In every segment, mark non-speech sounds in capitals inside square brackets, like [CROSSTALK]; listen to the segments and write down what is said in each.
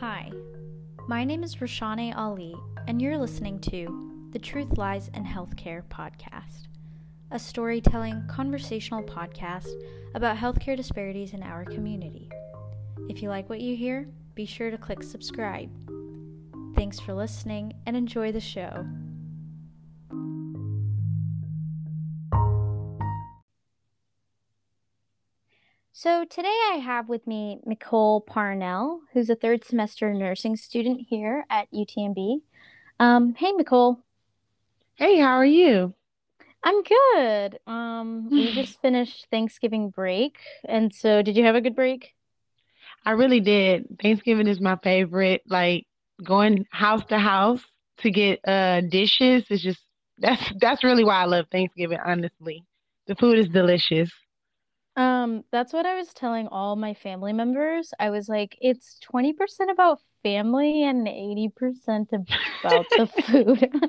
Hi, my name is Rashane Ali, and you're listening to the Truth Lies in Healthcare podcast, a storytelling conversational podcast about healthcare disparities in our community. If you like what you hear, be sure to click subscribe. Thanks for listening and enjoy the show. So today I have with me Nicole Parnell, who's a third semester nursing student here at UTMB. Um, hey, Nicole. Hey, how are you? I'm good. Um, we [SIGHS] just finished Thanksgiving break, and so did you have a good break? I really did. Thanksgiving is my favorite. Like going house to house to get uh dishes is just [LAUGHS] that's that's really why I love Thanksgiving, honestly. The food is delicious. Um, that's what I was telling all my family members. I was like, it's 20% about family and 80% about the food. [LAUGHS]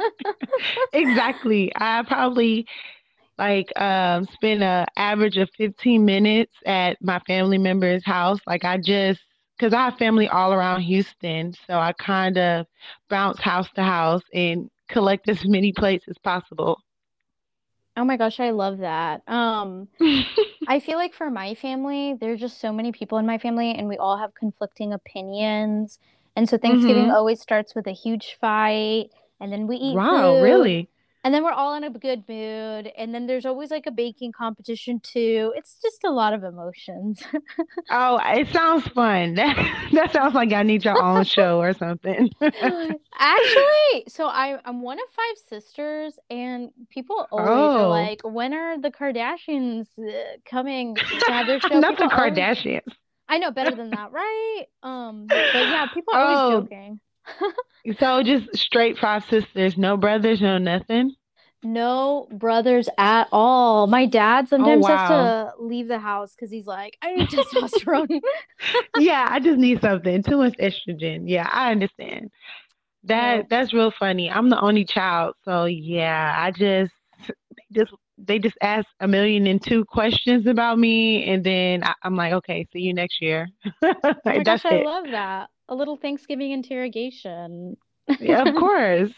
Exactly. I probably like um spend an average of 15 minutes at my family member's house. Like I just because I have family all around Houston, so I kind of bounce house to house and collect as many plates as possible. Oh my gosh, I love that. Um, [LAUGHS] I feel like for my family, there's just so many people in my family, and we all have conflicting opinions. And so Thanksgiving hmm always starts with a huge fight, and then we eat Wow, food, really? And then we're all in a good mood. And then there's always like a baking competition too. It's just a lot of emotions. [LAUGHS] Oh, it sounds fun. That [LAUGHS] that sounds like I need your own show or something. [LAUGHS] Actually, so I, I'm one of five sisters, and people always are Oh, like, when are the Kardashians uh, coming to have their show? not People the always Kardashians. I know better than that, right? Um, but yeah, people are always Oh, joking. So just straight five sisters, no brothers, no nothing. No brothers at all. My dad Oh, sometimes has to leave the house because he's like, I need testosterone. [LAUGHS] Yeah, I just need something. Too much estrogen. Yeah, I understand. Oh, That that's real funny. I'm the only child, so yeah, I just they just they just ask a million and two questions about me, and then I, I'm like, okay, see you next year. [LAUGHS] oh my That's gosh, I love that. A little Thanksgiving interrogation. Yeah, of [LAUGHS] course.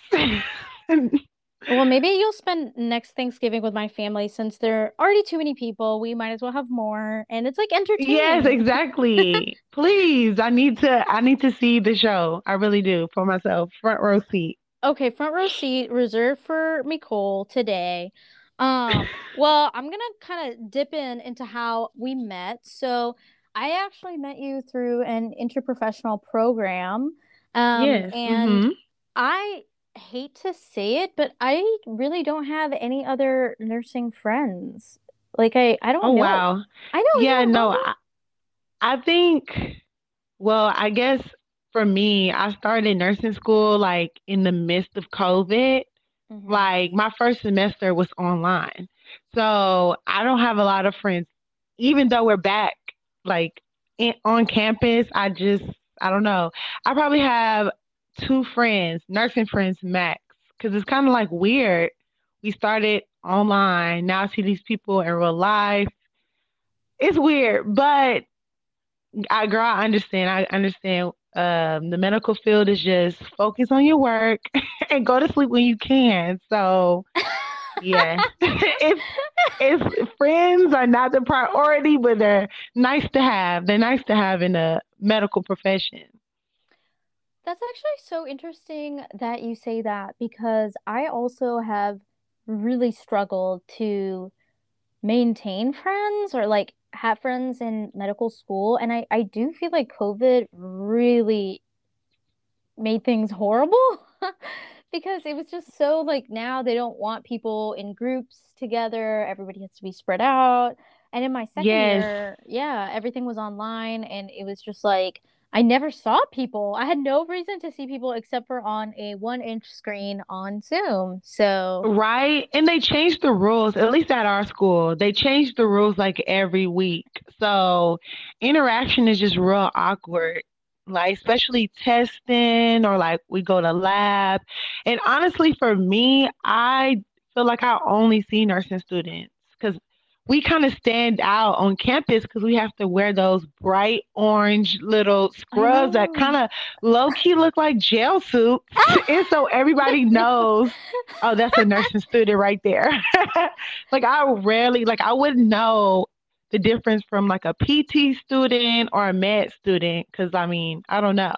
Well, maybe you'll spend next Thanksgiving with my family since there are already too many people. We might as well have more, and it's like Yes, entertaining. exactly. [LAUGHS] Please, I need to I need to see the show. I really do for myself. Front row seat. Okay, front row seat reserved for Nicole today. Um, [LAUGHS] well, I'm gonna kind of dip in into how we met. So, I actually met you through an interprofessional program. Um, Yes. and Mm-hmm. I hate to say it, but I really don't have any other nursing friends. Like I I Oh don't know. wow. I know, Yeah, no. I, I think well, I guess for me, I started nursing school like in the midst of COVID. hmm Like my first semester was online. So I don't have a lot of friends. Even though we're back like in, on campus, I just I don't know. I probably have two friends, nursing friends max, because it's kind of like weird. We started online. Now I see these people in real life. It's weird, but I girl, I understand. I understand. Um, the medical field is just focus on your work [LAUGHS] and go to sleep when you can. So yeah, [LAUGHS] if if friends are not the priority, but they're nice to have, they're nice to have in a medical profession. That's actually so interesting that you say that because I also have really struggled to maintain friends or like have friends in medical school. And I, I do feel like COVID really made things horrible [LAUGHS] because it was just so like now they don't want people in groups together. Everybody has to be spread out. And in my second Yes, year, yeah, everything was online and it was just like I never saw people. I had no reason to see people except for on a one inch screen on Zoom. So, right. And they changed the rules, at least at our school. They changed the rules like every week. So interaction is just real awkward. Like especially testing or like we go to lab. And honestly, for me, I feel like I only see nursing students because we kind of stand out on campus because we have to wear those bright orange little scrubs that oh. kind of low key look like jail suits. [LAUGHS] and so everybody knows, oh, that's a nursing student right there. [LAUGHS] like I rarely, like I wouldn't know the difference from like a PT student or a med student because I mean, I don't know.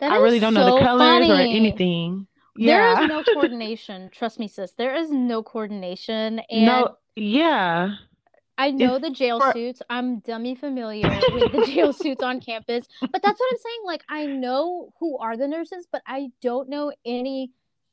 That I really don't know the colors or funny. anything. There is no [LAUGHS] coordination. Trust me, sis. There is no coordination. And No, yeah. I It's know the jail for suits. I'm dummy familiar with the jail [LAUGHS] suits on campus. But that's what I'm saying. Like, I know who are the nurses, but I don't know any.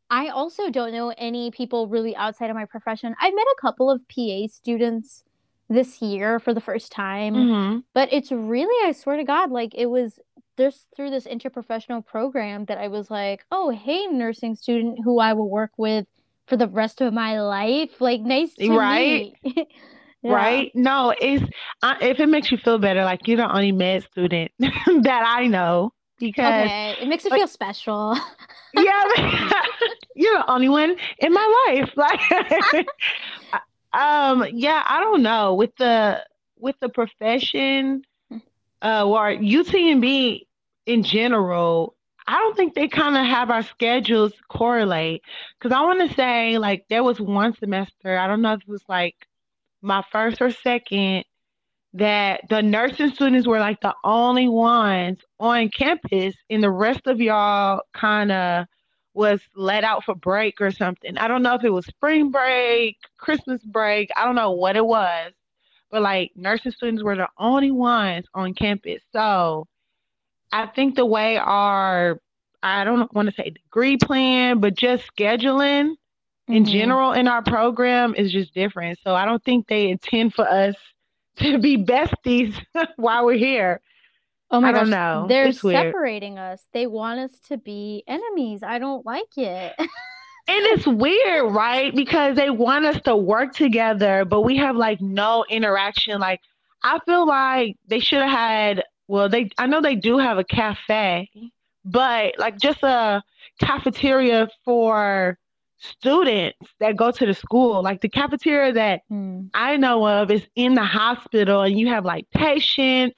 I also don't know any people really outside of my profession. I've met a couple of PA students this year for the first time, hmm but it's really, I swear to God, like it was just through this interprofessional program that I was like, oh, hey, nursing student who I will work with for the rest of my life. Like, nice to Right? meet. [LAUGHS] Yeah. Right? No, it's uh, if it makes you feel better, like you're the only med student [LAUGHS] that I know because Okay. It makes it like feel special. yeah, [LAUGHS] you're the only one in my life. Like um yeah, I don't know. With the with the profession uh or UTMB in general, I don't think they kind of have our schedules correlate. Because I want to say like there was one semester, I don't know if it was like my first or second that the nursing students were like the only ones on campus and the rest of y'all kind of was let out for break or something. I don't know if it was spring break, Christmas break, I don't know what it was, but like nursing students were the only ones on campus. So I think the way our, I don't want to say degree plan, but just scheduling in hmm general in our program is just different. So I don't think they intend for us [LAUGHS] to be besties [LAUGHS] while we're here. Oh I my don't gosh, know. they're It's weird. separating us. They want us to be enemies. I don't like it. [LAUGHS] And it's weird, right? Because they want us to work together, but we have like no interaction. Like I feel like they should have had, well, they I know they do have a cafe, but like just a cafeteria for students that go to the school. Like the cafeteria that Hmm. I know of is in the hospital and you have like patients,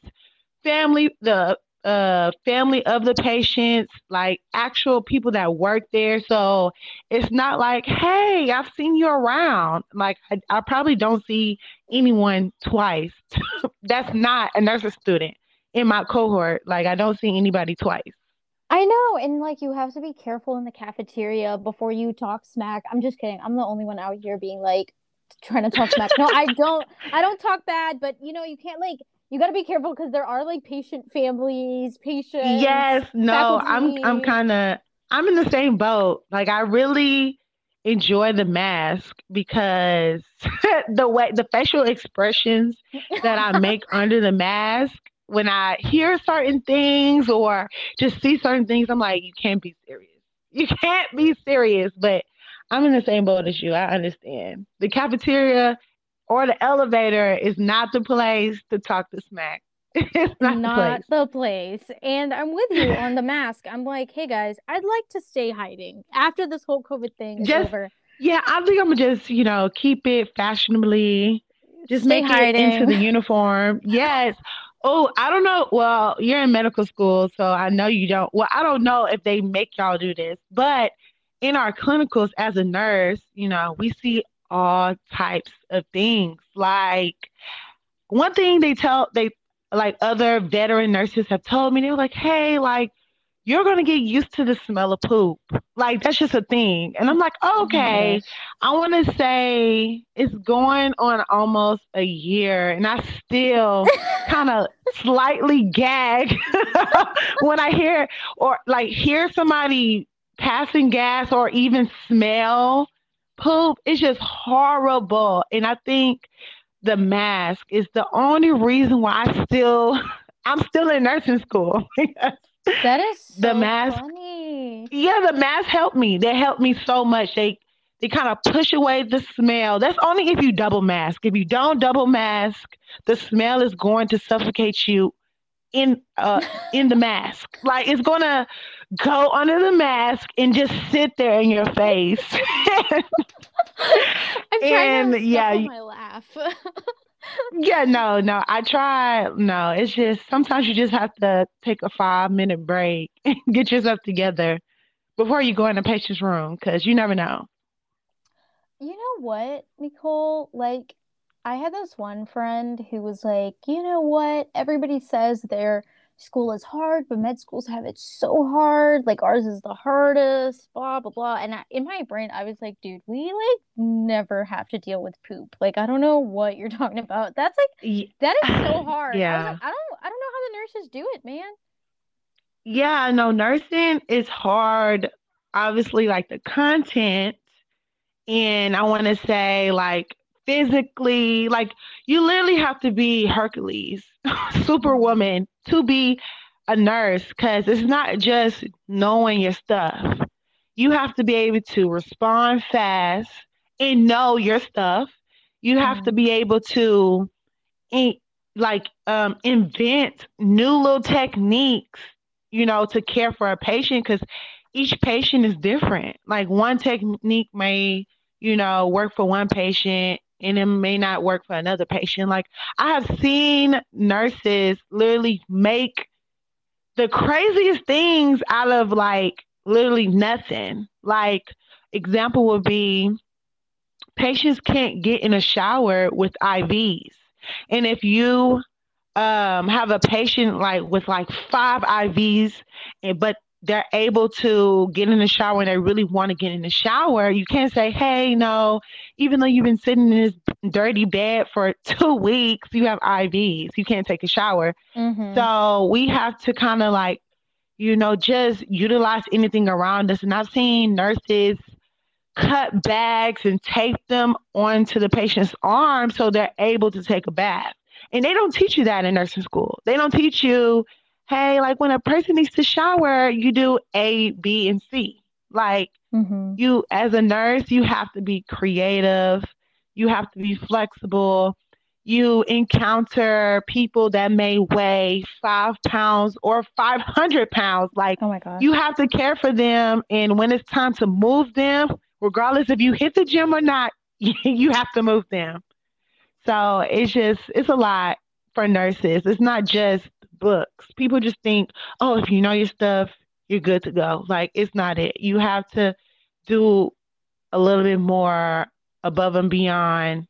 family, the uh family of the patients, like actual people that work there. So it's not like, hey, I've seen you around. Like I, I probably don't see anyone twice. [LAUGHS] That's not a nursing student in my cohort. Like I don't see anybody twice. I know, and like you have to be careful in the cafeteria before you talk smack. I'm just kidding. I'm the only one out here being like trying to talk smack. No, I [LAUGHS] don't I don't talk bad, but you know, you can't like you got to be careful because there are like patient families, patients, Yes, no, I'm I'm kind of I'm in the same boat. Like I really enjoy the mask because [LAUGHS] the way the facial expressions that I [LAUGHS] make under the mask when I hear certain things or just see certain things, I'm like, you can't be serious. You can't be serious, but I'm in the same boat as you. I understand. The cafeteria or the elevator is not the place to talk to smack. [LAUGHS] It's not the place. the place. And I'm with you on the mask. I'm like, hey guys, I'd like to stay hiding after this whole COVID thing is Just over. Yeah, I think I'm gonna just, you know, keep it fashionably, just Stay make it into the uniform. [LAUGHS] Yes. Oh, I don't know. Well, you're in medical school, so I know you don't. Well, I don't know if they make y'all do this, but in our clinicals as a nurse, you know, we see all types of things. Like one thing they tell they like other veteran nurses have told me, they were like, hey, like you're gonna get used to the smell of poop. Like that's just a thing. And I'm like, okay. I wanna say it's going on almost a year and I still [LAUGHS] kind of slightly gag [LAUGHS] when I hear or like hear somebody passing gas or even smell poop. It's just horrible. And I think the mask is the only reason why I still [LAUGHS] I'm still in nursing school. [LAUGHS] That is the mask funny. yeah the mask helped me they helped me so much they they kind of push away the smell that's only if you double mask if you don't double mask the smell is going to suffocate you in uh in the mask like it's gonna go under the mask and just sit there in your face [LAUGHS] I'm trying and to yeah, my laugh. [LAUGHS] yeah, no, no. I try. No, it's just sometimes you just have to take a five minute break [LAUGHS] and get yourself together before you go in the patient's room because you never know. You know what, Nicole? Like, I had this one friend who was like, you know what? Everybody says their school is hard, but med schools have it so hard. Like, ours is the hardest, blah, blah, blah. And I, in my brain, I was like, dude, we like never have to deal with poop. Like, I don't know what you're [LAUGHS] talking about. That's like, that is [LAUGHS] so hard. I was Yeah. like, I don't, I don't know how the nurses do it, man. Yeah, no, nursing is hard. Obviously, like the content, and I want to say, like, physically, like, you literally have to be Hercules, [LAUGHS] Superwoman, to be a nurse, because it's not just knowing your stuff. You have to be able to respond fast and know your stuff. You have to Mm, be able to in, like um invent new little techniques, you know, to care for a patient because each patient is different. Like one technique may, you know, work for one patient and it may not work for another patient. Like I have seen nurses literally make the craziest things out of like literally nothing. Like example would be patients can't get in a shower with IVs. And if you um, have a patient like with like five IVs, and, but they're able to get in the shower and they really want to get in the shower, you can't say, hey, no, even though you've been sitting in this dirty bed for [LAUGHS] two weeks, you have IVs. You can't take a shower. mm-hmm. So we have to kind of like, you know, just utilize anything around us. And I've seen nurses cut bags and tape them onto the patient's arm so they're able to take a bath. And they don't teach you that in nursing school. They don't teach you, hey, like when a person needs to shower, you do A, B, and C. Like Mm-hmm. you, as a nurse, you have to be creative, you have to be flexible. You encounter people that may weigh five pounds or 500 pounds. Like Oh my God. you have to care for them. And when it's time to move them, regardless if you hit the gym or not, [LAUGHS] you have to move them. So it's just, it's a lot for nurses. It's not just books. People just think, oh, if you know your stuff, you're good to go. Like, it's not it. You have to do a little bit more above and beyond.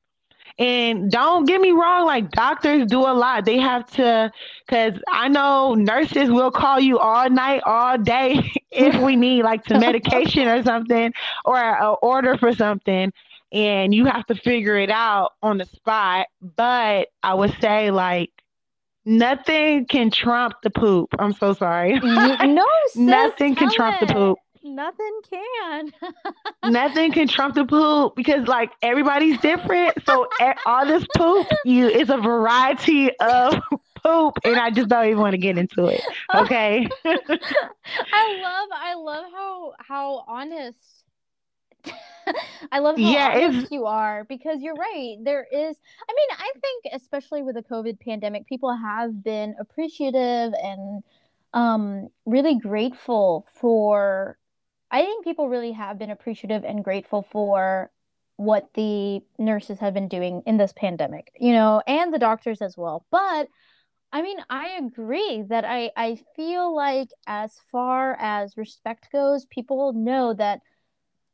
And don't get me wrong, like doctors do a lot. They have to, because I know nurses will call you all night, all day [LAUGHS] if we need like some medication or something or an order for something. And you have to figure it out on the spot. But I would say, like, nothing can trump the poop. I'm so sorry. No, [LAUGHS] sis, Nothing can trump the poop. Nothing can. [LAUGHS] Nothing can trump the poop because like everybody's different. So all this poop, you is a variety of [LAUGHS] poop, and I just don't even want to get into it. Okay. I love I love how how honest [LAUGHS] I love how Yeah, you are because you're right. There is I mean, I think especially with the COVID pandemic, people have been appreciative and um really grateful for I think people really have been appreciative and grateful for what the nurses have been doing in this pandemic, you know, and the doctors as well. But I mean, I agree that I I feel like as far as respect goes, people know that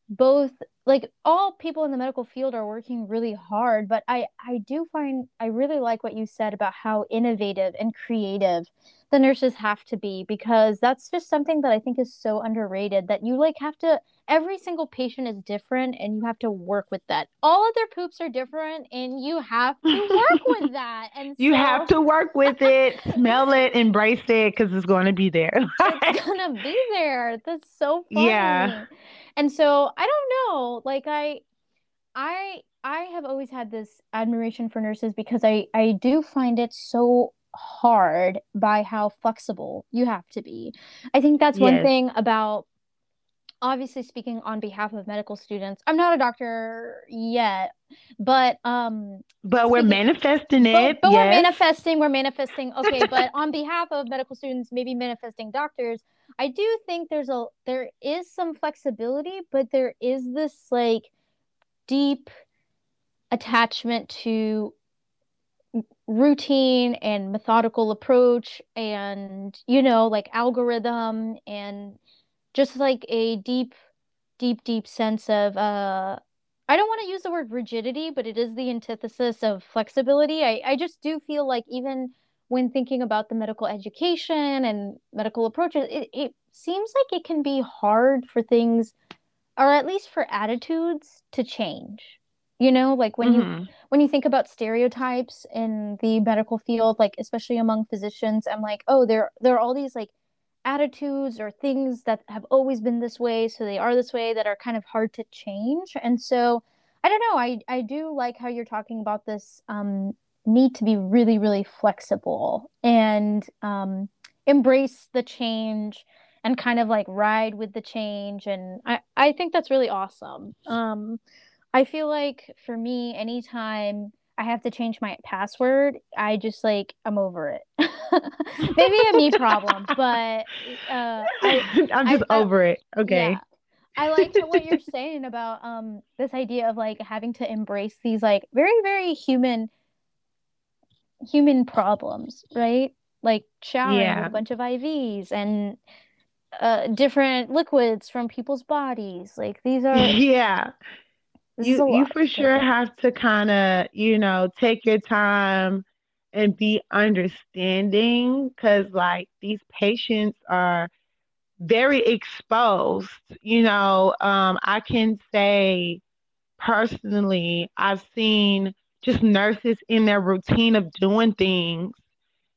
both like all people in the medical field are working really hard, but I I do find I really like what you said about how innovative and creative the nurses have to be because that's just something that I think is so underrated that you like have to every single patient is different and you have to work with that. All of their poops are different and you have to work with [LAUGHS] that. And you have to work with it, smell it, embrace it, because it's going to be there. it's [LAUGHS] gonna be there. That's so yeah. And so I don't know, like I I I have always had this admiration for nurses because I I do find it so hard by how flexible you have to be. I think that's one thing about obviously speaking on behalf of medical students. I'm not a doctor yet, but um But we're speaking manifesting but it. but we're manifesting, we're manifesting. Okay, but [LAUGHS] on behalf of medical students, maybe manifesting doctors, I do think there's a there is some flexibility, but there is this like deep attachment to routine and methodical approach and you know like algorithm and just like a deep deep deep sense of uh I don't want to use the word rigidity but it is the antithesis of flexibility. I I just do feel like even when thinking about the medical education and medical approaches it, it seems like it can be hard for things or at least for attitudes to change you know like when Mm-hmm. you when you think about stereotypes in the medical field like especially among physicians i'm like oh there there are all these like attitudes or things that have always been this way so they are this way that are kind of hard to change and so i don't know i i do like how you're talking about this um need to be really really flexible and um embrace the change and kind of like ride with the change and i i think that's really awesome um I feel like for me, anytime I have to change my password, I just like I'm over it. [LAUGHS] Maybe a me problem, [LAUGHS] but uh I I'm just I over it. yeah. Okay. I liked what you're [LAUGHS] saying about um this idea of like having to embrace these like very, very human human problems, right? Like showering with a bunch of IVs and uh different liquids from people's bodies. Like these are [LAUGHS] Yeah. You you for sure have to kind of, you know, take your time and be understanding because like these patients are very exposed. You know, um, I can say personally, I've seen just nurses in their routine of doing things,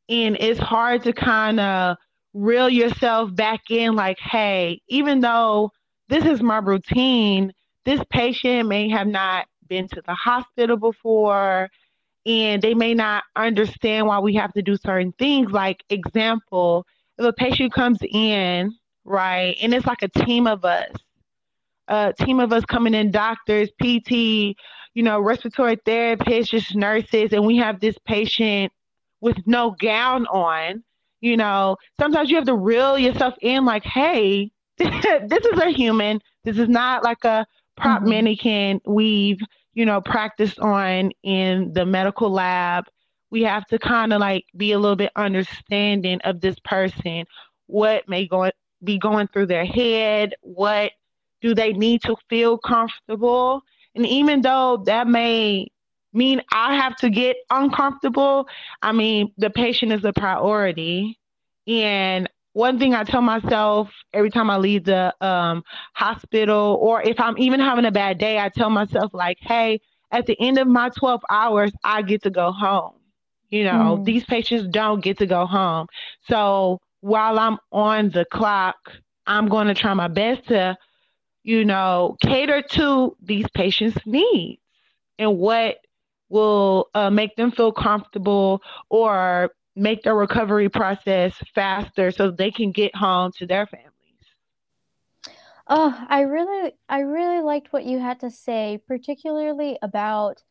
and it's hard to kind of reel yourself back in, like, hey, even though this is my routine, this patient may have not been to the hospital before and they may not understand why we have to do certain things. Like, example, if a patient comes in, right, and it's like a team of us, a team of us coming in, doctors, PT, you know, respiratory therapists, just nurses, and we have this patient with no gown on, you know, sometimes you have to reel yourself in like, hey, [LAUGHS] this is a human. This is not like a prop Mhm. mannequin we've, you know, practiced on in the medical lab. We have to kind of like be a little bit understanding of this person, what may go be going through their head, what do they need to feel comfortable? And even though that may mean I have to get uncomfortable, I mean, the patient is a priority. And one thing I tell myself every time I leave the um, hospital, or if I'm even having a bad day, I tell myself, like, hey, at the end of my 12 hours, I get to go home. You know, Mm. these patients don't get to go home. So while I'm on the clock, I'm going to try my best to you know, cater to these patients' needs and what will uh, make them feel comfortable or make their recovery process faster so they can get home to their families. Oh, I really, I really liked what you had to say, particularly about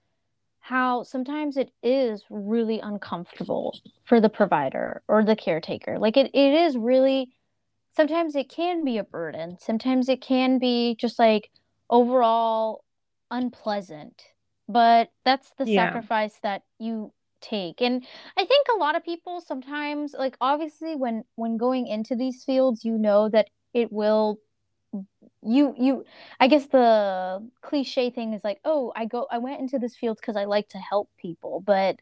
how sometimes it is really uncomfortable for the provider or the caretaker. Like it, it is really, sometimes it can be a burden. Sometimes it can be just like overall unpleasant. But that's the Yeah. sacrifice that you take. And I think a lot of people sometimes, like obviously when when going into these fields, you know that it will you you I guess the cliche thing is like, oh, I go I went into this field because I like to help people, but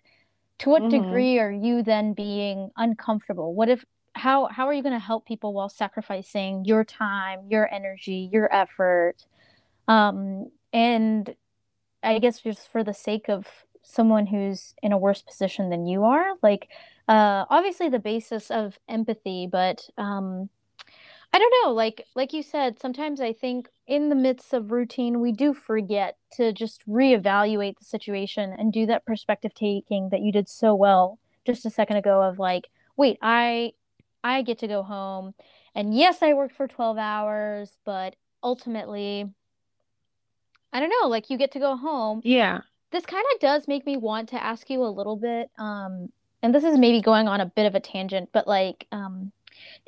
to what hmm degree are you then being uncomfortable? What if how how are you going to help people while sacrificing your time, your energy, your effort? Um, and I guess just for the sake of someone who's in a worse position than you are, like uh obviously the basis of empathy, but um I don't know, like like you said, sometimes I think in the midst of routine, we do forget to just reevaluate the situation and do that perspective taking that you did so well just a second ago of like, wait, I I get to go home and yes, I worked for 12 hours, but ultimately, I don't know, like you get to go home. Yeah. This kind of does make me want to ask you a little bit um and this is maybe going on a bit of a tangent, but like um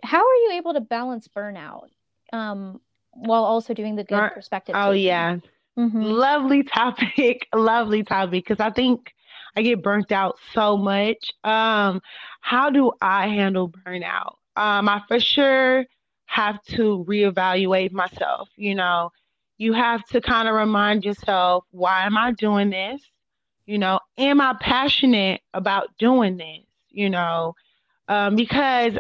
how are you able to balance burnout um, while also doing the good perspective Oh, taking? yeah. Mm-hmm. Lovely topic. [LAUGHS] Lovely topic. Because I think I get burnt out so much. Um, how do I handle burnout? Um, I for sure have to reevaluate myself. You know, you have to kind of remind yourself, why am I doing this? You know, am I passionate about doing this? You know, um, because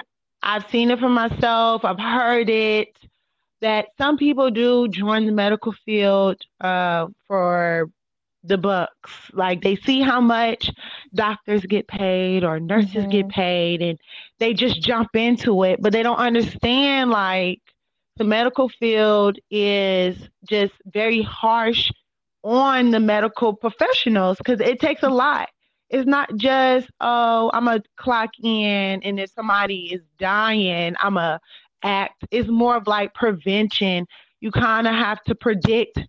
I've seen it for myself, I've heard it that some people do join the medical field uh, for the bucks. Like they see how much doctors get paid or nurses mm-hmm. get paid and they just jump into it, but they don't understand like the medical field is just very harsh on the medical professionals because it takes a lot. It's not just, oh, I'm a clock in and if somebody is dying, I'm a act. It's more of like prevention. You kind of have to predict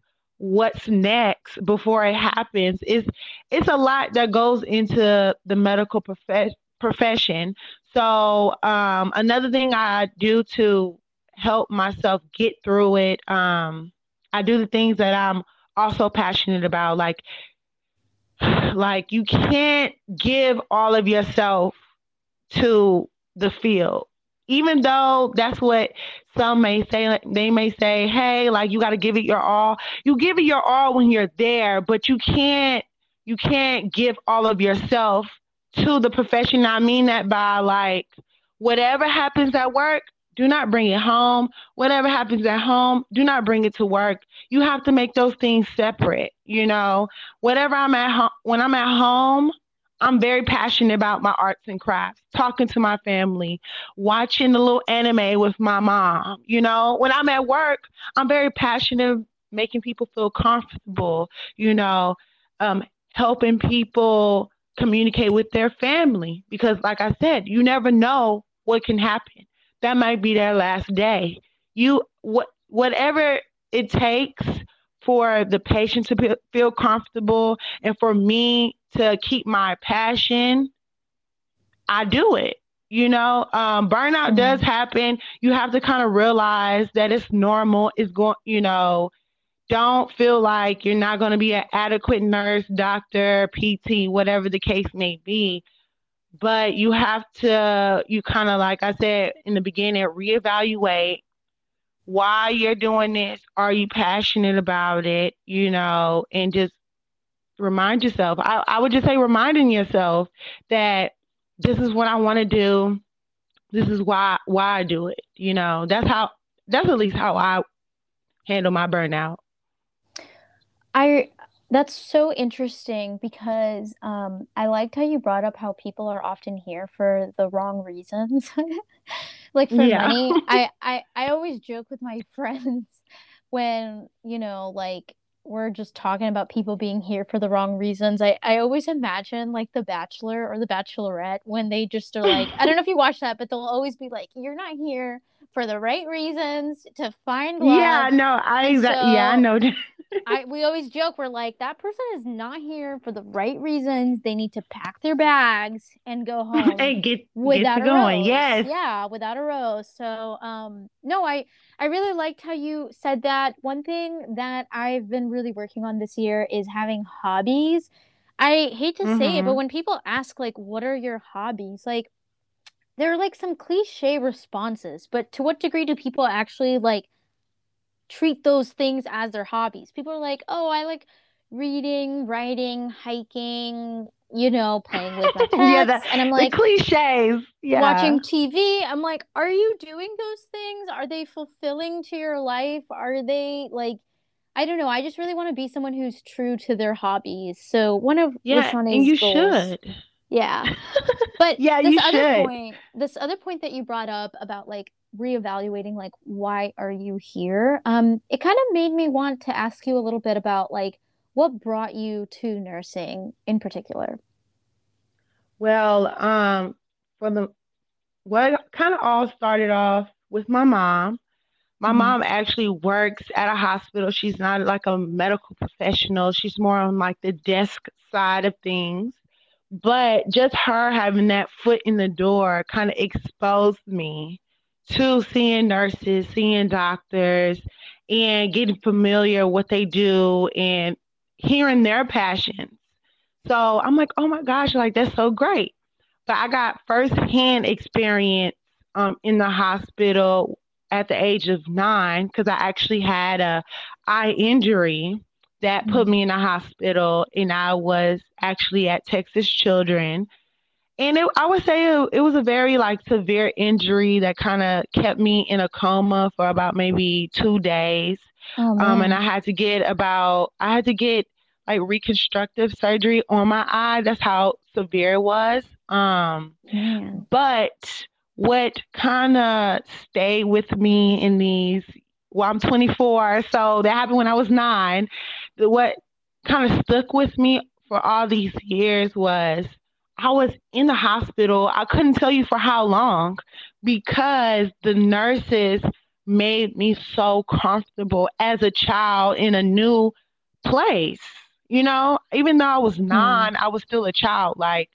what's next before it happens. It's it's a lot that goes into the medical prof- profession. So um, another thing I do to help myself get through it, um, I do the things that I'm also passionate about, like like you can't give all of yourself to the field even though that's what some may say they may say hey like you got to give it your all. You give it your all when you're there but you can't you can't give all of yourself to the profession. I mean that by like whatever happens at work do not bring it home. Whatever happens at home do not bring it to work. You have to make those things separate you know? Whatever i'm at home when i'm at home I'm very passionate about my arts and crafts, talking to my family, watching a little anime with my mom. You know, when I'm at work, I'm very passionate making people feel comfortable, you know, um, helping people communicate with their family because like I said, you never know what can happen. That might be their last day. You what whatever it takes for the patient to feel comfortable and for me to keep my passion, I do it. You know, um, burnout mm-hmm. does happen. You have to kind of realize that it's normal. It's going, you know, don't feel like you're not going to be an adequate nurse, doctor, PT, whatever the case may be. But you have to, you kind of, like I said in the beginning, reevaluate why you're doing this. Are you passionate about it? You know, and just remind yourself. I, I would just say reminding yourself that this is what I want to do. This is why why I do it. You know, that's how that's at least how I handle my burnout. I that's so interesting because um, I liked how you brought up how people are often here for the wrong reasons. [LAUGHS] like for yeah. money, [LAUGHS] I, I I always joke with my [LAUGHS] friends when you know like we're just talking about people being here for the wrong reasons. I, I always imagine like The Bachelor or The Bachelorette when they just are like, I don't know if you watch that, but they'll always be like, you're not here for the right reasons to find love. Yeah, no, I, so, yeah, know. [LAUGHS] I, we always joke, we're like, that person is not here for the right reasons. They need to pack their bags and go [LAUGHS] home and get, without get a going. Rose. Yes. Yeah, without a rose. So, um, no, I, I really liked how you said that. One thing that I've been really working on this year is having hobbies. I hate to mm-hmm. say it, but mm-hmm. when people ask, like, what are your hobbies? Like, there are like some cliche responses, but to what degree do people actually like treat those things as their hobbies. People are like, "Oh, I like reading, writing, hiking, you know, playing with my [LAUGHS] pets." yeah, the, and I'm like cliches. Yeah. Watching TV. I'm like, "Are you doing those things? Are they fulfilling to your life? Are they like I don't know. I just really want to be someone who's true to their hobbies. So one of yeah, and you goals, should. Yeah. [LAUGHS] But yeah, this you other should. point, this other point that you brought up about like reevaluating like why are you here um it kind of made me want to ask you a little bit about like what brought you to nursing in particular? Well um for the well kind of all started off with my mom. My mm-hmm. mom actually works at a hospital. She's not like a medical professional. She's more on like the desk side of things. But just her having that foot in the door kind of exposed me to seeing nurses, seeing doctors, and getting familiar what they do and hearing their passions. So I'm like, oh my gosh, like that's so great. But I got firsthand experience um, in the hospital at the age of nine because I actually had a eye injury that put me in the hospital, and I was actually at Texas Children. And it, I would say it, it was a very like severe injury that kind of kept me in a coma for about maybe two days. Oh, Um, and. I had to get about I had to get like reconstructive surgery on my eye. That's how severe it was. Um, but what kind of stayed with me in these, well, I'm 24, so that happened when I was nine. What kind of stuck with me for all these years was I was in the hospital. I couldn't tell you for how long because the nurses made me so comfortable as a child in a new place. You know, even though I was Hmm. nine, I was still a child. Like,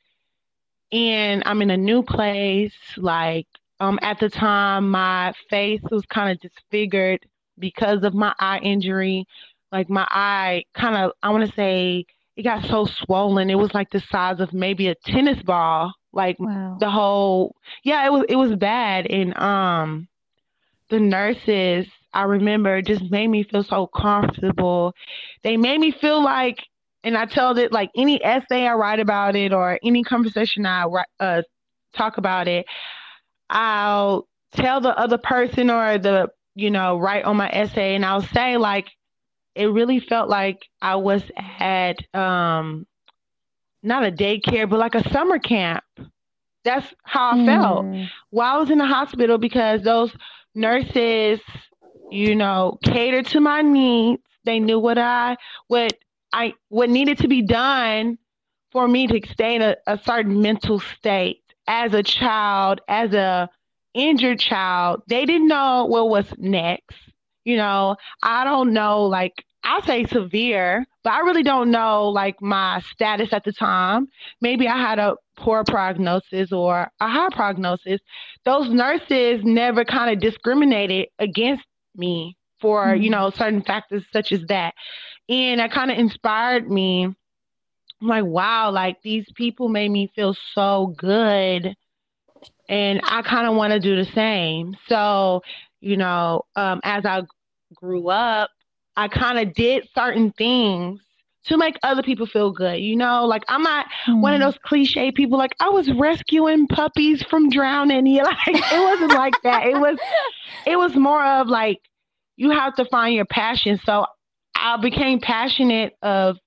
and I'm in a new place. Like, um, at the time, my face was kind of disfigured because of my eye injury. Like, my eye kind of, I want to say, it got so swollen. It was like the size of maybe a tennis ball. Like Wow. the whole, yeah, it was it was bad. And um, the nurses, I remember, just made me feel so comfortable. They made me feel like, and I tell it like any essay I write about it or any conversation I uh, talk about it, I'll tell the other person or the, you know, write on my essay and I'll say like, it really felt like I was at, um, not a daycare, but like a summer camp. That's how I felt Hmm. while I was in the hospital because those nurses, you know, catered to my needs. They knew what I what I what needed to be done for me to stay in a, a certain mental state as a child, as a injured child. They didn't know what was next. You know, I don't know like I'll say severe, but I really don't know like my status at the time. Maybe I had a poor prognosis or a high prognosis. Those nurses never kind of discriminated against me for, you Hmm. know, certain factors such as that. And that kind of inspired me. I'm like, wow, like these people made me feel so good. And I kind of want to do the same. So, you know, um, as I grew up, I kind of did certain things to make other people feel good. You know, like I'm not one of Hmm. those cliche people like I was rescuing puppies from drowning. [LAUGHS] Yeah, like it wasn't like that. It was it was more of like you have to find your passion. So I became passionate of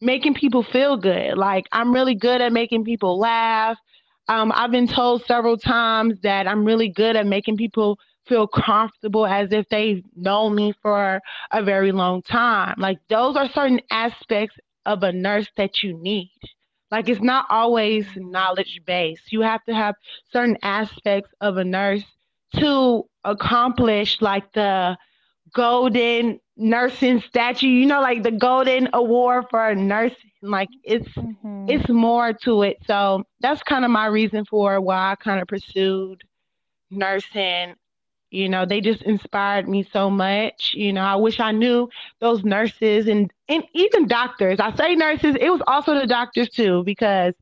making people feel good. Like I'm really good at making people laugh. Um, I've been told several times that I'm really good at making people feel comfortable as if they've known me for a very long time. Like those are certain aspects of a nurse that you need. Like it's not always knowledge based. You have to have certain aspects of a nurse to accomplish like the golden nursing statue, you know, like the golden award for a nursing. Like it's hmm it's more to it. So that's kind of my reason for why I kind of pursued nursing. You know, they just inspired me so much. You know, I wish I knew those nurses and and even doctors. I say nurses, it was also the doctors too, because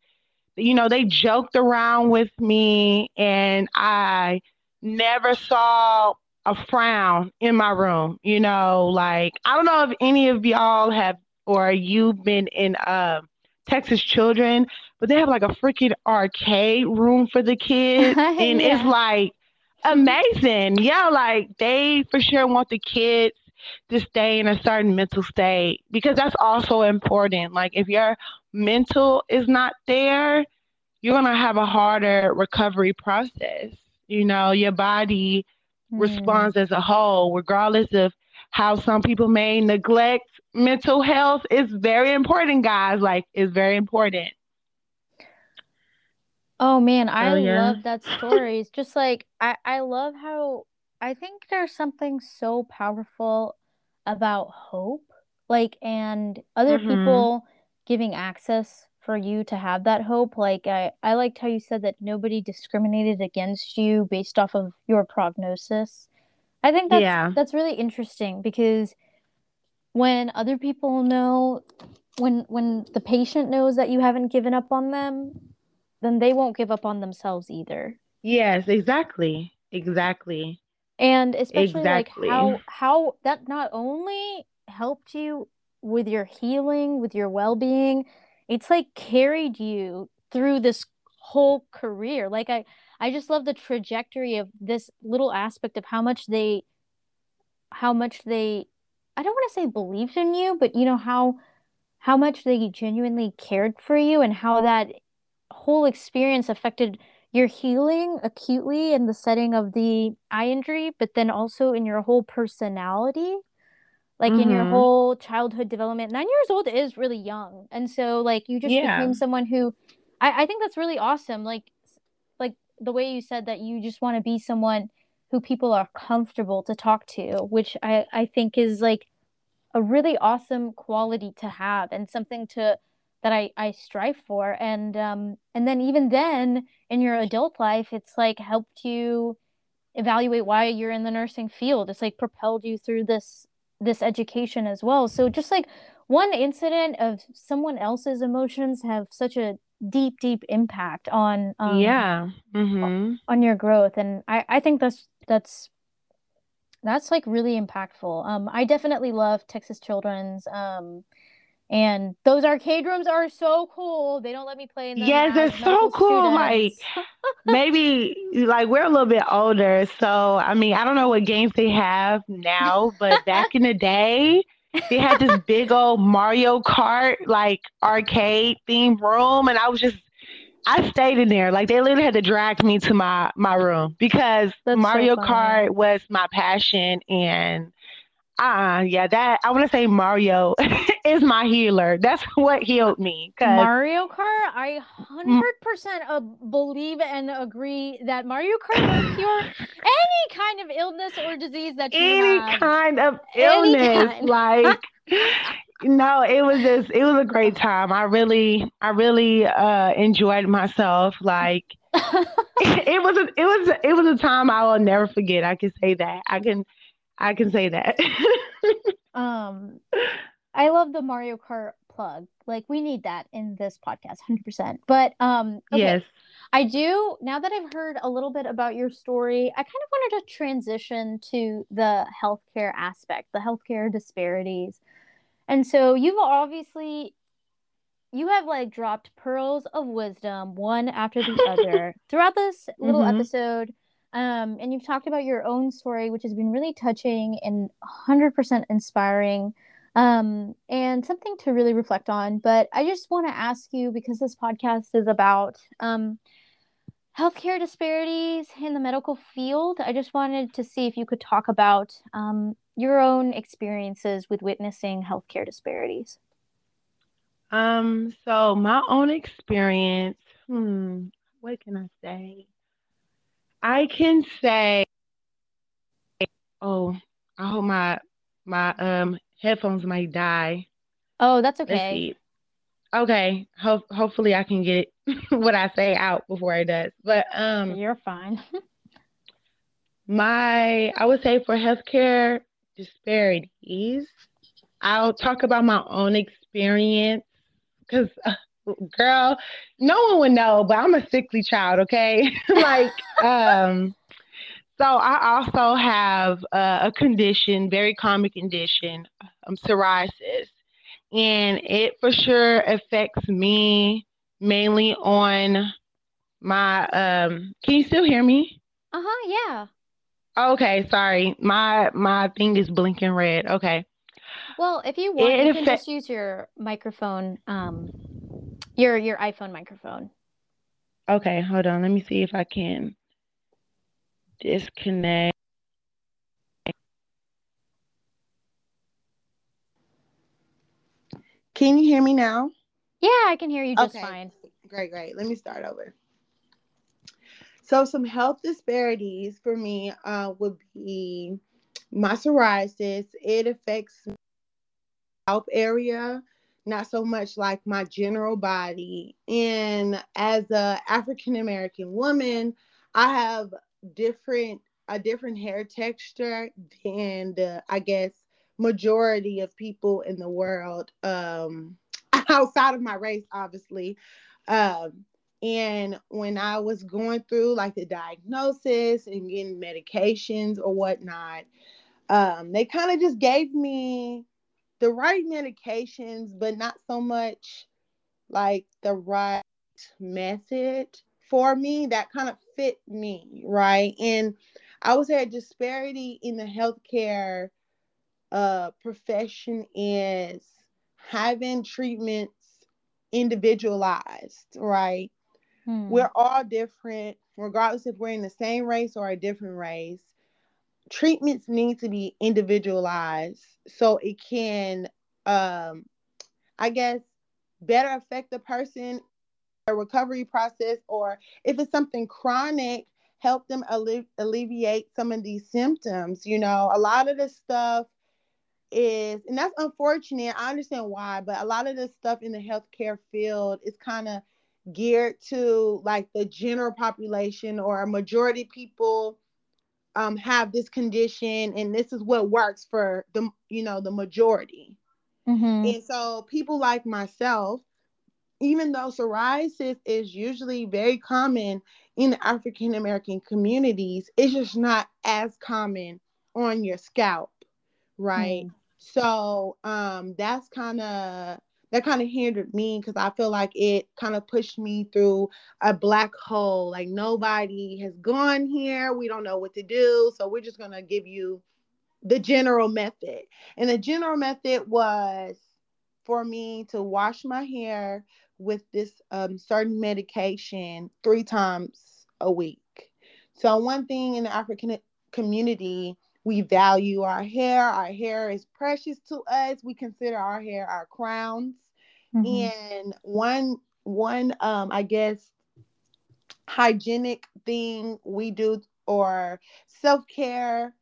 you know, they joked around with me and I never saw a frown in my room. You know, like I don't know if any of y'all have or you've been in uh, Texas Children, but they have like a freaking arcade room for the kids [LAUGHS] and it's like amazing. Yeah, like they for sure want the kids to stay in a certain mental state because that's also important. Like if your mental is not there, you're gonna have a harder recovery process. You know, your body Hmm. responds as a whole, regardless of how some people may neglect mental health. It's very important, guys. Like, it's very important. Oh man, I yeah. love that story. It's just like I I love how I think there's something so powerful about hope, like and other Mhm. people giving access for you to have that hope. Like I I liked how you said that nobody discriminated against you based off of your prognosis. I think that's Yeah. that's really interesting because when other people know when when the patient knows that you haven't given up on them, then they won't give up on themselves either. Yes, exactly. Exactly. And especially like how how that not only helped you with your healing, with your well-being, it's like carried you through this whole career. Like I I just love the trajectory of this little aspect of how much they how much they I don't want to say believed in you, but you know how how much they genuinely cared for you and how that whole experience affected your healing acutely in the setting of the eye injury, but then also in your whole personality, like in your Mm-hmm. whole childhood development. Nine years old is really young. And so like you just Yeah. became someone who I, I think that's really awesome. Like like the way you said that you just want to be someone who people are comfortable to talk to, which I, I think is like a really awesome quality to have and something to that I, I strive for. And um and then even then in your adult life, it's like helped you evaluate why you're in the nursing field. It's like propelled you through this this education as well. So just like one incident of someone else's emotions have such a deep, deep impact on um Yeah. Mm-hmm. on your growth. And I, I think that's that's that's like really impactful. Um, I definitely love Texas Children's. Um, and those arcade rooms are so cool. They don't let me play in them Yes, they're so cool. Like [LAUGHS] maybe like we're a little bit older, so I mean, I don't know what games they have now, but back in the day, they had this [LAUGHS] big old Mario Kart like arcade theme room, and I was just I stayed in there. Like they literally had to drag me to my my room because That's Mario funny. Kart was my passion and uh yeah, that I want to say Mario [LAUGHS] is my healer. That's what healed me Mario Kart, I 100% uh, believe and agree that Mario Kart will cure [LAUGHS] any kind of illness or disease that you any have. kind of illness. kind. Like, no, it was just, it was a great time. I really, I really uh, enjoyed myself. Like, [LAUGHS] it was, a, it was, it was a time I will never forget. I can say that. I can, I can say that. [LAUGHS] Um, I love the Mario Kart plug. Like we need that in this podcast, 100%. But um okay, yes. I do now that I've heard a little bit about your story, I kind of wanted to transition to the healthcare aspect, the healthcare disparities. And so you've obviously you have like dropped pearls of wisdom one after the [LAUGHS] other throughout this little hmm episode. Um, and you've talked about your own story, which has been really touching and 100% inspiring, um, and something to really reflect on. But I just want to ask you because this podcast is about um, healthcare disparities in the medical field. I just wanted to see if you could talk about um, your own experiences with witnessing healthcare disparities. Um, so my own experience, hmm, what can I say? I can say, oh, I hope my my um headphones might die. Oh, that's okay. Okay, ho- hopefully I can get [LAUGHS] what I say out before it does. But um, You're fine. [LAUGHS] my I would say for healthcare disparities, I'll talk about my own experience because, uh, girl, no one would know, but I'm a sickly child. Okay, [LAUGHS] like um, so I also have uh, a condition, very common condition, um, psoriasis, and it for sure affects me mainly on my um can you still hear me? Uh-huh, yeah. Okay, sorry. My my thing is blinking red. Okay. Well, if you want, you It can just use your microphone, um, your your iPhone microphone. Okay, hold on. Let me see if I can disconnect. Can you hear me now? Yeah, I can hear you just Okay. fine. Great, great. Let me start over. So some health disparities for me uh, would be my psoriasis. It affects my scalp area, not so much like my general body. And as a African American woman, I have different a different hair texture than the, I guess, majority of people in the world, um, [LAUGHS] outside of my race, obviously. Um, and when I was going through like the diagnosis and getting medications or whatnot, um, they kind of just gave me the right medications, but not so much like the right method for me that kind of fit me, right? And I would say a disparity in the healthcare uh, profession is having treatments individualized, right? Hmm. We're all different, regardless if we're in the same race or a different race. Treatments need to be individualized so it can, um, I guess, better affect the person, a recovery process, or if it's something chronic, help them alle- alleviate some of these symptoms. You know, a lot of this stuff is, and that's unfortunate. I understand why, but a lot of this stuff in the healthcare field is kind of geared to like the general population or a majority people um, have this condition and this is what works for the you know the majority mm-hmm. and so people like myself even though psoriasis is usually very common in the african american communities it's just not as common on your scalp right mm. so um that's kind of that kind of hindered me because I feel like it kind of pushed me through a black hole. Like nobody has gone here. We don't know what to do. So we're just going to give you the general method. And the general method was for me to wash my hair with this um, certain medication three times a week. So, one thing in the African community, we value our hair. Our hair is precious to us. We consider our hair our crowns. Mm-hmm. And one one um I guess hygienic thing we do or self-care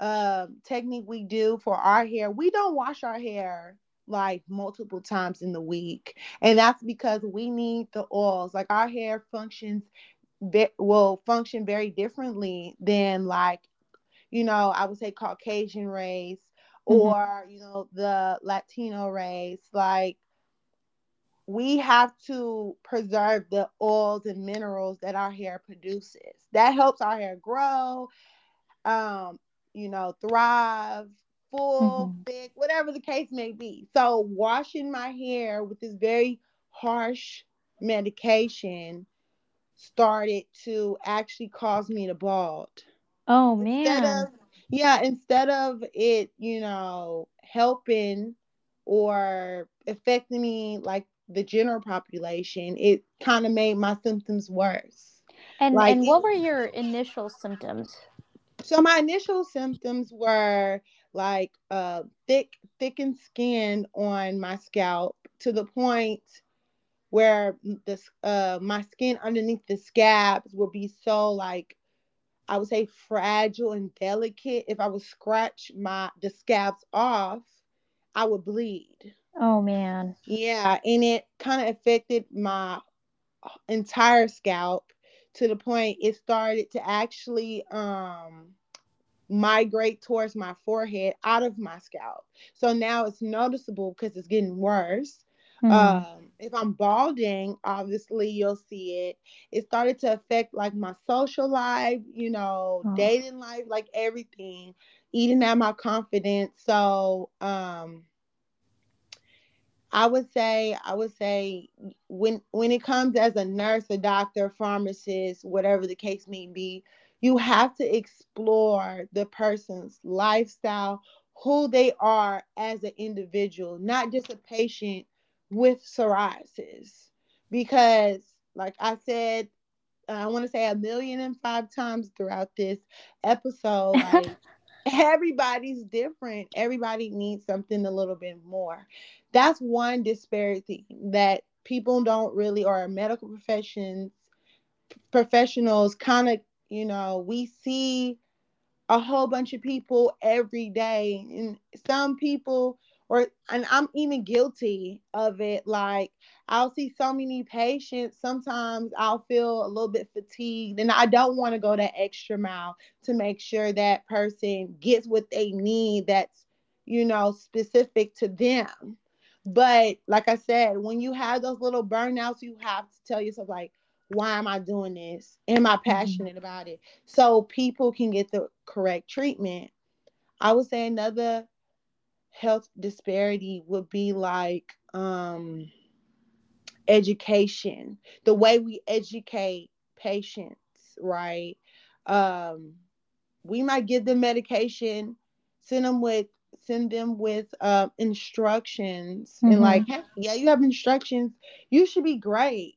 uh, technique we do for our hair, we don't wash our hair like multiple times in the week. And that's because we need the oils. Like our hair functions will function very differently than like you know, I would say Caucasian race mm-hmm. or, you know, the Latino race. Like, we have to preserve the oils and minerals that our hair produces. That helps our hair grow, um, you know, thrive, full, mm-hmm. thick, whatever the case may be. So, washing my hair with this very harsh medication started to actually cause me to bald. Oh man. Of, yeah, instead of it, you know, helping or affecting me like the general population, it kind of made my symptoms worse. And like, and what were your initial symptoms? So my initial symptoms were like uh thick thickened skin on my scalp to the point where this uh my skin underneath the scabs would be so like I would say fragile and delicate. If I would scratch my the scabs off, I would bleed. Oh man. Yeah, and it kind of affected my entire scalp to the point it started to actually um migrate towards my forehead out of my scalp. So now it's noticeable because it's getting worse. Mm. Um, if I'm balding, obviously you'll see it. It started to affect like my social life, you know, oh. dating life, like everything, eating at my confidence. So, um, I would say, I would say when when it comes as a nurse, a doctor, pharmacist, whatever the case may be, you have to explore the person's lifestyle, who they are as an individual, not just a patient with psoriasis because like I said, I want to say a million and five times throughout this episode, [LAUGHS] like everybody's different. Everybody needs something a little bit more. That's one disparity that people don't really or medical professions professionals kind of, you know, we see a whole bunch of people every day and some people or and I'm even guilty of it. Like I'll see so many patients. Sometimes I'll feel a little bit fatigued, and I don't want to go that extra mile to make sure that person gets what they need. That's you know specific to them. But like I said, when you have those little burnouts, you have to tell yourself like, why am I doing this? Am I mm-hmm. passionate mm-hmm. about it? So people can get the correct treatment. I would say another health disparity would be like um, education, the way we educate patients, right? Um, we might give them medication, send them with send them with uh, instructions mm-hmm. and like, hey, yeah, you have instructions. You should be great.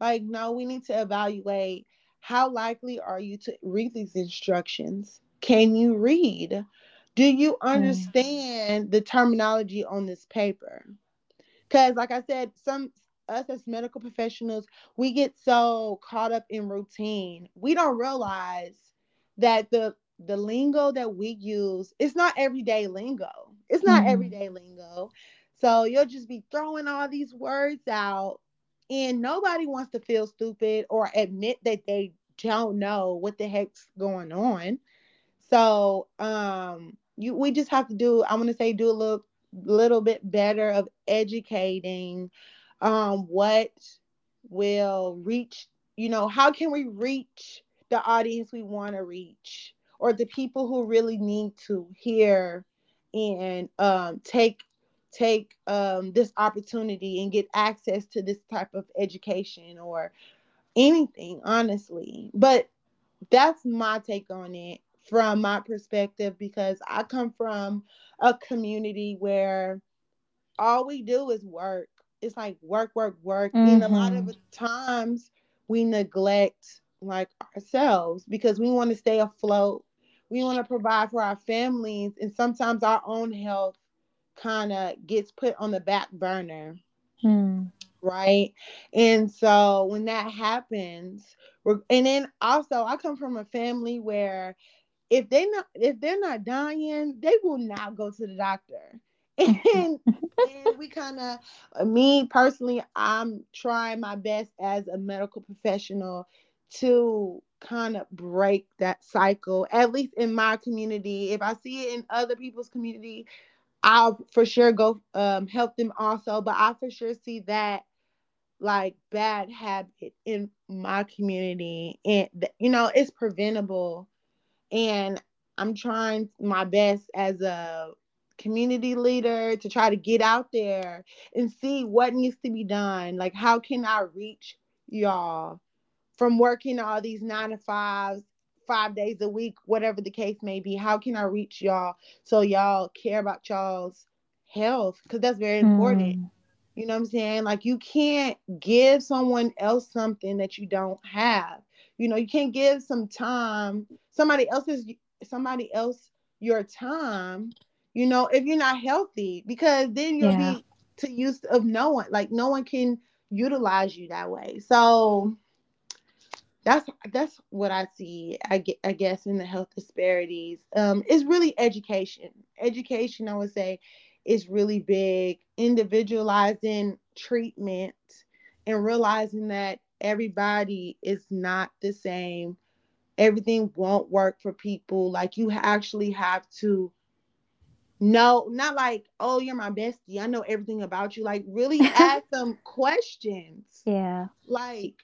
Like, no, we need to evaluate how likely are you to read these instructions? Can you read? Do you understand the terminology on this paper? Because, like I said, some us as medical professionals, we get so caught up in routine. We don't realize that the the lingo that we use it's not everyday lingo. It's not mm. everyday lingo. So you'll just be throwing all these words out and nobody wants to feel stupid or admit that they don't know what the heck's going on. So um you we just have to do i'm going to say do a little little bit better of educating um what will reach you know how can we reach the audience we want to reach or the people who really need to hear and um, take take um, this opportunity and get access to this type of education or anything honestly. But that's my take on it from my perspective because I come from a community where all we do is work. It's like work, work, work. Mm-hmm. And a lot of mm-hmm. times we neglect like ourselves because we want to stay afloat. We want to provide for our families. And sometimes our own health kind of gets put on the back burner. Hmm. Right. And so when that happens, we're, and then also I come from a family where if they not if they're not dying, they will not go to the doctor. [LAUGHS] And, and we kind of me personally, I'm trying my best as a medical professional to kind of break that cycle, at least in my community. If I see it in other people's community, I'll for sure go um, help them also. But I for sure see that like bad habit in my community, and you know it's preventable and I'm trying my best as a community leader to try to get out there and see what needs to be done. Like, how can I reach y'all from working all these nine to fives, five days a week, whatever the case may be? How can I reach y'all so y'all care about y'all's health? Because that's very important. Mm. You know what I'm saying? Like, you can't give someone else something that you don't have. You know, you can't give some time, somebody else's somebody else your time, you know, if you're not healthy, because then you'll yeah. be to use of no one. Like no one can utilize you that way. So that's that's what I see. I get I guess in the health disparities. Um, it's really education. Education, I would say, is really big. Individualizing treatment and realizing that everybody is not the same. Everything won't work for people. Like you actually have to know, not like, oh, you're my bestie. I know everything about you. Like really [LAUGHS] ask some questions. Yeah. Like,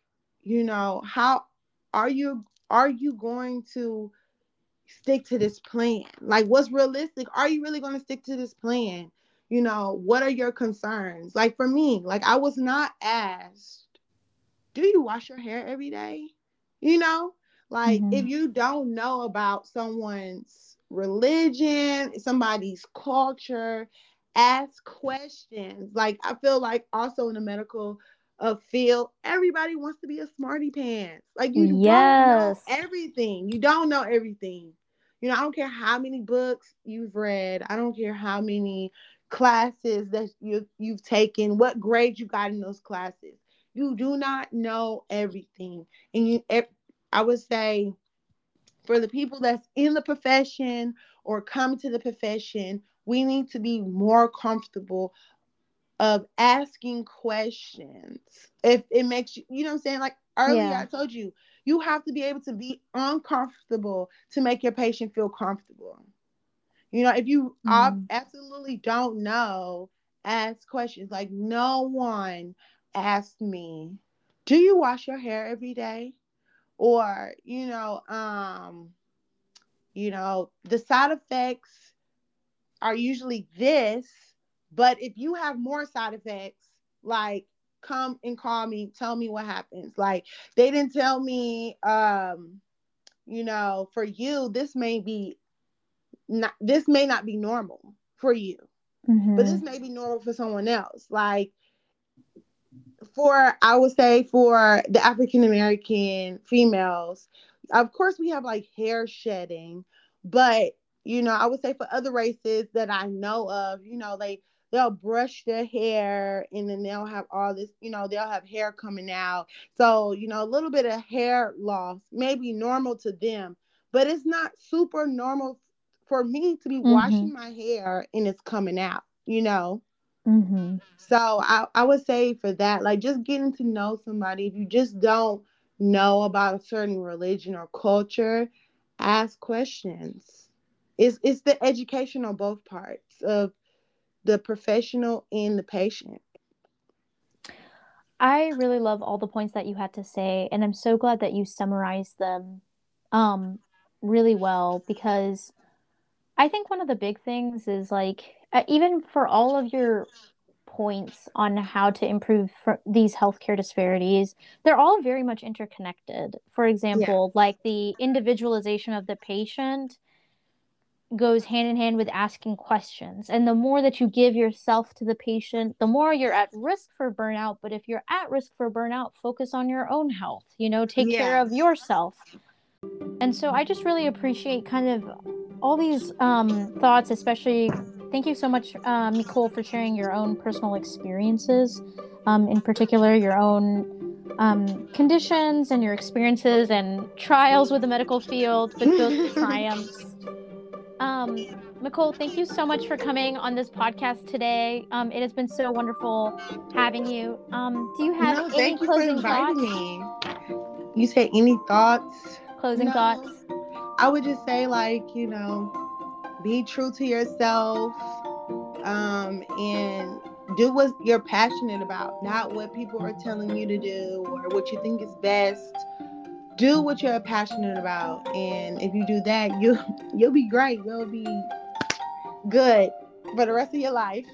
you know, how are you are you going to stick to this plan? Like what's realistic? Are you really going to stick to this plan? You know, what are your concerns? Like for me, like I was not asked do you wash your hair every day? You know, like mm-hmm. if you don't know about someone's religion, somebody's culture, ask questions. Like I feel like also in the medical uh, field, everybody wants to be a smarty pants. Like you yes. don't know everything. You don't know everything. You know, I don't care how many books you've read. I don't care how many classes that you you've taken, what grade you got in those classes you do not know everything. And you, I would say, for the people that's in the profession or come to the profession, we need to be more comfortable of asking questions. If it makes you, you know what I'm saying? Like earlier, yeah. I told you, you have to be able to be uncomfortable to make your patient feel comfortable. You know, if you mm. absolutely don't know, ask questions. Like no one asked me, "Do you wash your hair every day?" Or you know, um, you know, the side effects are usually this, but if you have more side effects, like come and call me, tell me what happens. Like they didn't tell me, um, you know, for you, this may be not this may not be normal for you, mm-hmm. but this may be normal for someone else. Like for I would say for the African American females, of course we have like hair shedding, but you know, I would say for other races that I know of, you know, they they'll brush their hair and then they'll have all this, you know, they'll have hair coming out. So, you know, a little bit of hair loss may be normal to them, but it's not super normal for me to be mm-hmm. washing my hair and it's coming out, you know. Mm-hmm. So I, I would say for that, like just getting to know somebody, if you just don't know about a certain religion or culture, ask questions. It's, it's the education on both parts of the professional and the patient. I really love all the points that you had to say, and I'm so glad that you summarized them um, really well because I think one of the big things is like, uh, even for all of your points on how to improve these healthcare disparities, they're all very much interconnected. For example, yeah. like the individualization of the patient goes hand in hand with asking questions. And the more that you give yourself to the patient, the more you're at risk for burnout. But if you're at risk for burnout, focus on your own health, you know, take yes. care of yourself. And so I just really appreciate kind of all these um, thoughts, especially thank you so much, uh, Nicole, for sharing your own personal experiences, um, in particular, your own um, conditions and your experiences and trials with the medical field, but those [LAUGHS] triumphs. Um, Nicole, thank you so much for coming on this podcast today. Um, it has been so wonderful having you. Um, do you have no, any closing thoughts? Me. You say any thoughts? Closing no, thoughts? I would just say, like, you know, be true to yourself um, and do what you're passionate about, not what people are telling you to do or what you think is best. Do what you're passionate about and if you do that [LAUGHS] you you'll be great. You'll be good for the rest of your life